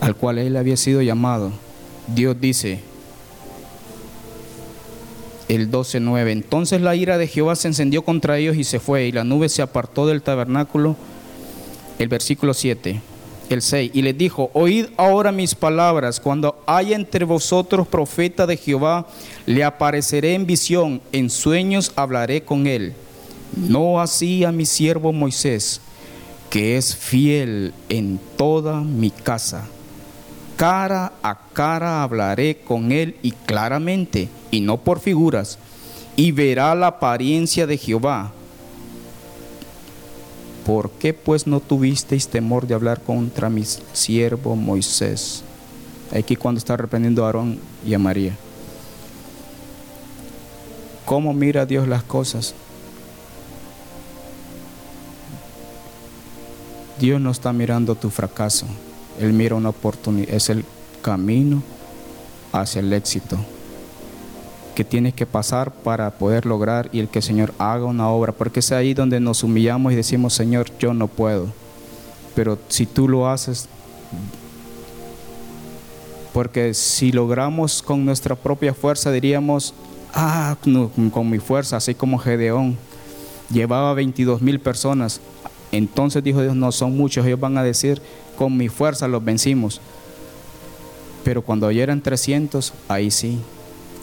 al cual él había sido llamado. Dios dice, el 12.9, entonces la ira de Jehová se encendió contra ellos y se fue, y la nube se apartó del tabernáculo. El versículo 7, el 6, y les dijo, oíd ahora mis palabras, cuando haya entre vosotros profeta de Jehová, le apareceré en visión, en sueños hablaré con él. No así a mi siervo Moisés que es fiel en toda mi casa. Cara a cara hablaré con él y claramente, y no por figuras, y verá la apariencia de Jehová. ¿Por qué pues no tuvisteis temor de hablar contra mi siervo Moisés? Aquí cuando está arrepentiendo a Aarón y a María. ¿Cómo mira Dios las cosas? Dios no está mirando tu fracaso, Él mira una oportunidad, es el camino hacia el éxito que tienes que pasar para poder lograr y el que Señor haga una obra, porque es ahí donde nos humillamos y decimos, Señor, yo no puedo. Pero si tú lo haces, porque si logramos con nuestra propia fuerza, diríamos, ah, con mi fuerza, así como Gedeón, llevaba 22 mil personas, entonces dijo Dios, no son muchos, ellos van a decir, con mi fuerza los vencimos. Pero cuando ya eran 300, ahí sí,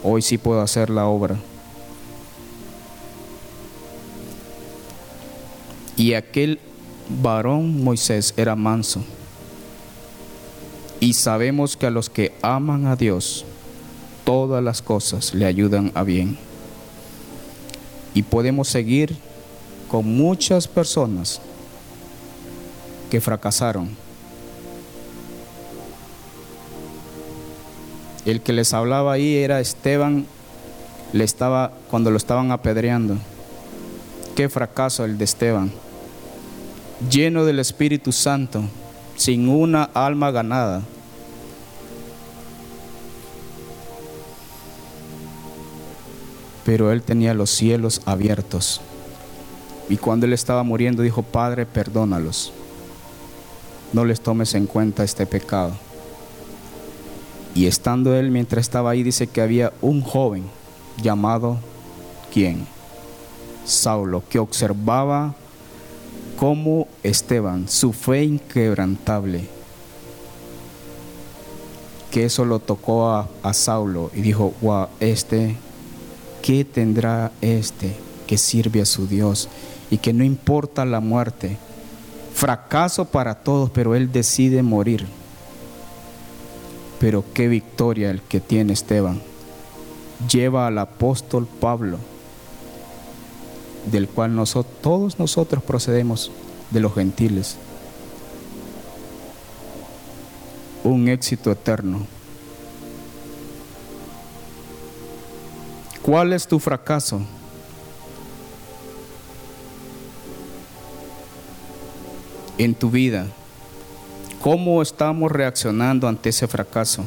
hoy sí puedo hacer la obra. Y aquel varón Moisés era manso. Y sabemos que a los que aman a Dios, todas las cosas le ayudan a bien. Y podemos seguir con muchas personas que fracasaron. El que les hablaba ahí era Esteban, le estaba cuando lo estaban apedreando. Qué fracaso el de Esteban. Lleno del Espíritu Santo, sin una alma ganada. Pero él tenía los cielos abiertos. Y cuando él estaba muriendo dijo, Padre, perdónalos. No les tomes en cuenta este pecado. Y estando él mientras estaba ahí, dice que había un joven llamado, ¿quién? Saulo, que observaba cómo Esteban, su fe inquebrantable, que eso lo tocó a, Saulo y dijo, wow, este, ¿qué tendrá este que sirve a su Dios? y que no importa la muerte. Fracaso para todos, pero él decide morir. Pero qué victoria el que tiene Esteban. Lleva al apóstol Pablo, del cual nosotros, todos nosotros procedemos de los gentiles. Un éxito eterno. ¿Cuál es tu fracaso? En tu vida? ¿Cómo estamos reaccionando ante ese fracaso?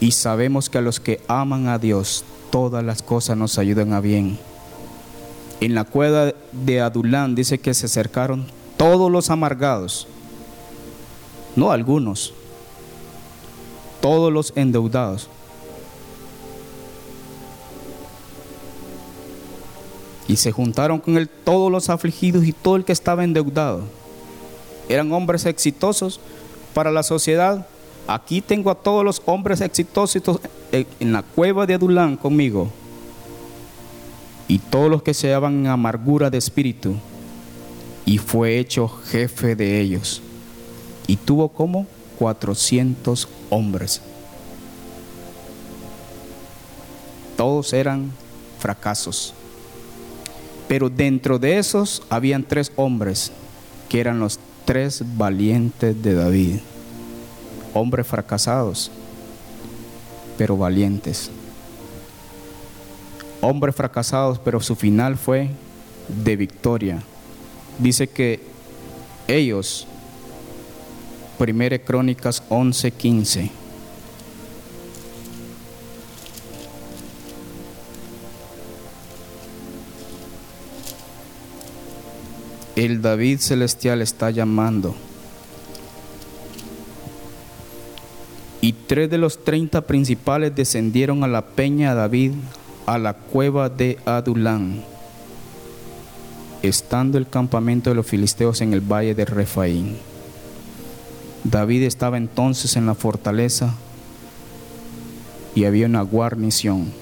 Y sabemos que a los que aman a Dios, todas las cosas nos ayudan a bien. En la cueva de Adulán dice que se acercaron todos los amargados, no algunos, todos los endeudados. Y se juntaron con él todos los afligidos y todo el que estaba endeudado. Eran hombres exitosos para la sociedad. Aquí tengo a todos los hombres exitosos en la cueva de Adulán conmigo. Y todos los que se hallaban en amargura de espíritu. Y fue hecho jefe de ellos. Y tuvo como 400 hombres. Todos eran fracasos. Pero dentro de esos habían tres hombres que eran los tres valientes de David. Hombres fracasados, pero valientes. Hombres fracasados, pero su final fue de victoria. Dice que ellos, 1 Crónicas 11:15, el David celestial está llamando. Y tres de los treinta principales descendieron a la peña David, a la cueva de Adulán, estando el campamento de los filisteos en el valle de Refaín. David estaba entonces en la fortaleza y había una guarnición.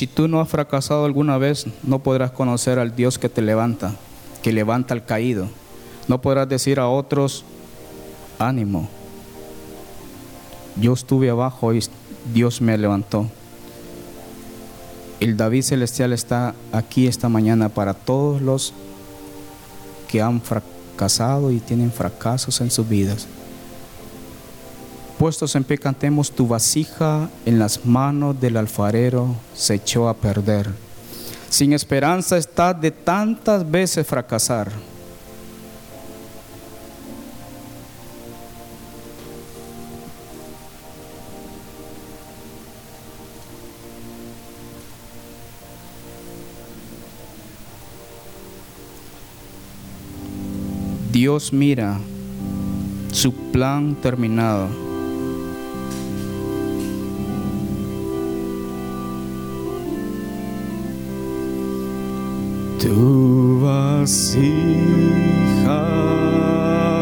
Si tú no has fracasado alguna vez, no podrás conocer al Dios que te levanta, que levanta al caído. No podrás decir a otros, ánimo. Yo estuve abajo y Dios me levantó. El David Celestial está aquí esta mañana para todos los que han fracasado y tienen fracasos en sus vidas. Puestos en pie cantemos, tu vasija en las manos del alfarero se echó a perder. Sin esperanza está de tantas veces fracasar. Dios mira su plan terminado Tu vasija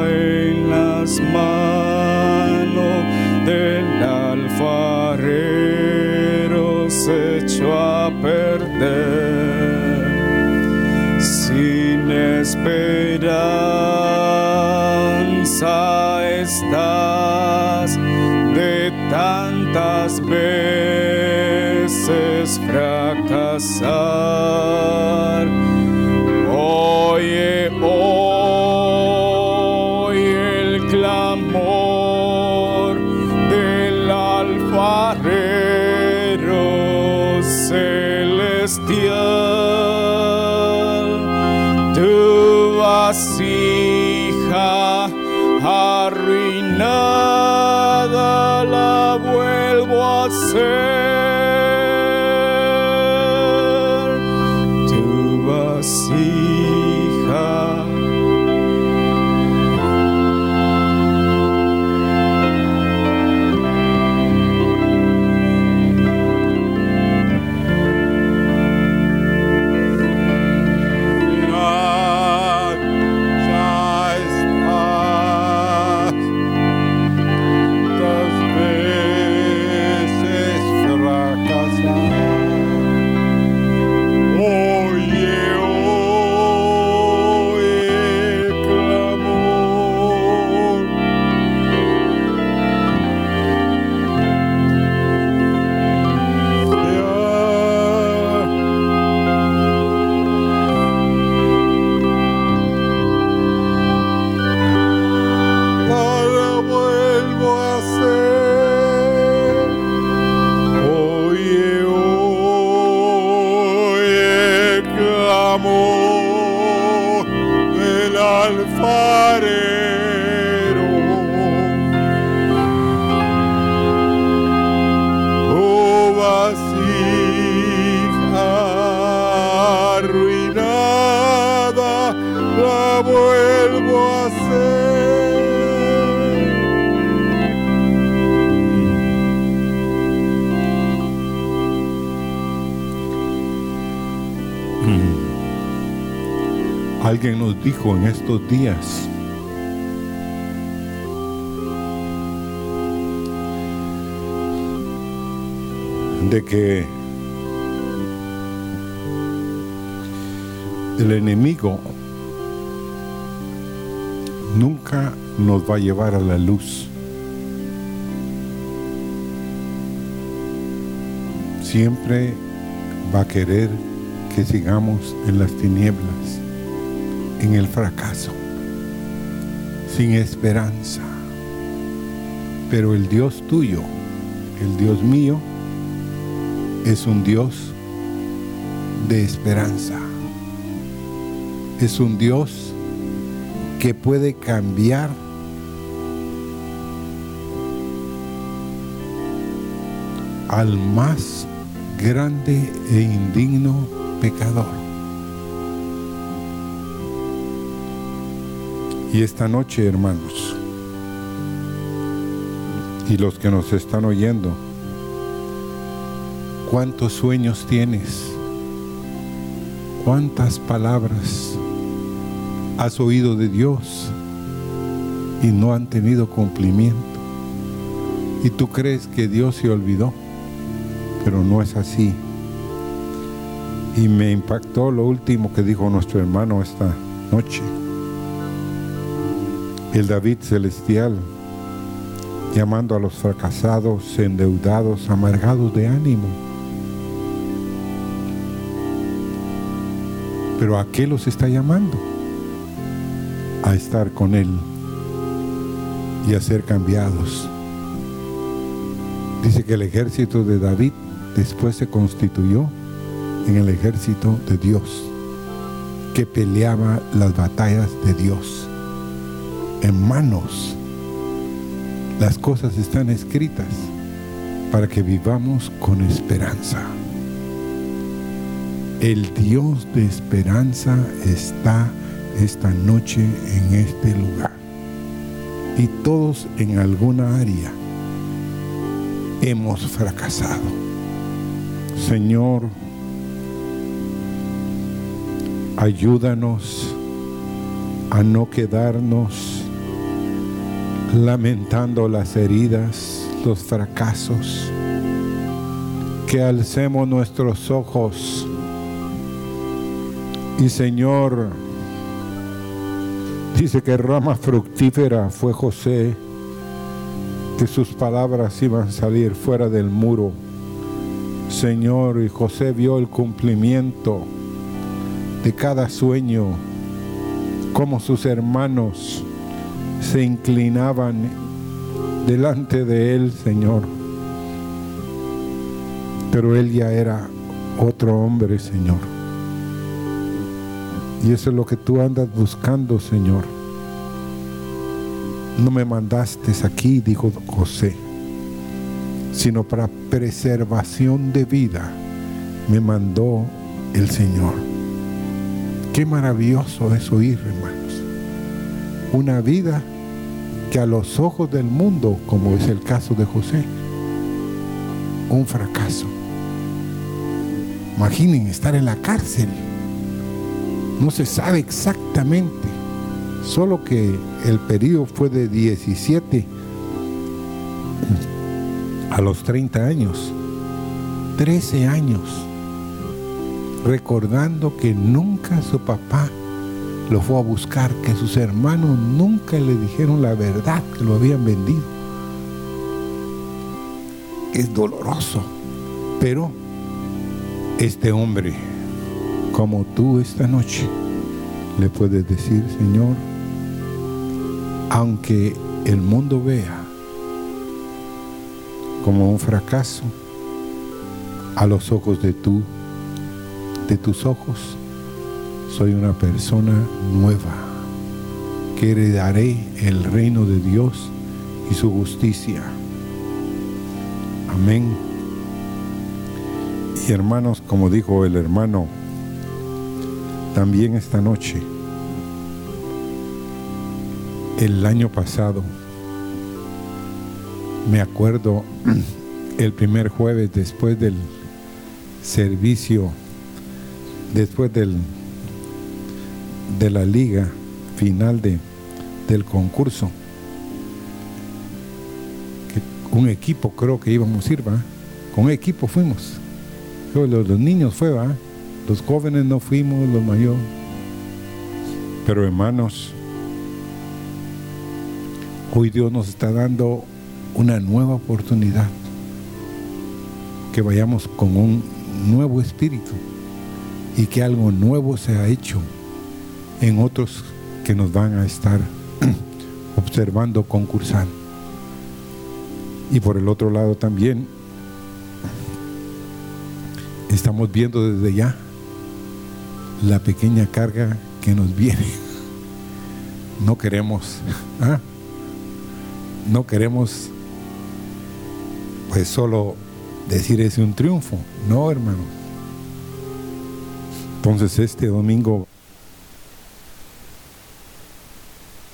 en las manos del alfarero se echó a perder sin esperar de tantas veces fracasar. Celestial. Alguien nos dijo en estos días de que el enemigo nunca nos va a llevar a la luz. Siempre va a querer que sigamos en las tinieblas, en el fracaso, sin esperanza. Pero el Dios tuyo, el Dios mío, es un Dios de esperanza. Es un Dios que puede cambiar al más grande e indigno pecador. Y esta noche, hermanos, y los que nos están oyendo, ¿cuántos sueños tienes? ¿Cuántas palabras has oído de Dios y no han tenido cumplimiento? Y tú crees que Dios se olvidó, pero no es así. Y me impactó lo último que dijo nuestro hermano esta noche. El David celestial llamando a los fracasados, endeudados, amargados de ánimo. Pero ¿a qué los está llamando? A estar con Él y a ser cambiados. Dice que el ejército de David después se constituyó en el ejército de Dios, que peleaba las batallas de Dios. Hermanos, las cosas están escritas para que vivamos con esperanza. El Dios de esperanza está esta noche en este lugar. Y todos en alguna área hemos fracasado. Señor, ayúdanos a no quedarnos lamentando las heridas, los fracasos, que alcemos nuestros ojos y Señor, dice que rama fructífera fue José que sus palabras iban a salir fuera del muro. Señor, y José vio el cumplimiento de cada sueño, como sus hermanos se inclinaban delante de él, Señor. Pero él ya era otro hombre, Señor. Y eso es lo que tú andas buscando, Señor. No me mandaste aquí, dijo José, sino para preservación de vida me mandó el Señor. Qué maravilloso es oír, hermanos. Una vida que a los ojos del mundo, como es el caso de José, un fracaso. Imaginen estar en la cárcel. No se sabe exactamente, solo que el periodo fue de 17 a los 30 años, 13 años, recordando que nunca su papá lo fue a buscar, que sus hermanos nunca le dijeron la verdad, que lo habían vendido. Es doloroso, pero este hombre, como tú esta noche, le puedes decir, Señor, aunque el mundo vea como un fracaso, a los ojos de tú, de tus ojos, soy una persona nueva, que heredaré el reino de Dios y su justicia. Amén. Y hermanos, como dijo el hermano, también esta noche, el año pasado, me acuerdo *clears throat* el primer jueves después del servicio, después del de la liga final de, del concurso. Que un equipo creo que íbamos a ir, ¿va? Con equipo fuimos. Los, los niños fue, ¿va? Los jóvenes no fuimos, los mayores. Pero hermanos, hoy Dios nos está dando una nueva oportunidad. Que vayamos con un nuevo espíritu y que algo nuevo se ha hecho en otros que nos van a estar *clears throat* observando, concursando. Y por el otro lado también estamos viendo desde ya la pequeña carga que nos viene. *laughs* No queremos, *laughs* ¿ah? no queremos pues solo decir es un triunfo, no hermano. Entonces este domingo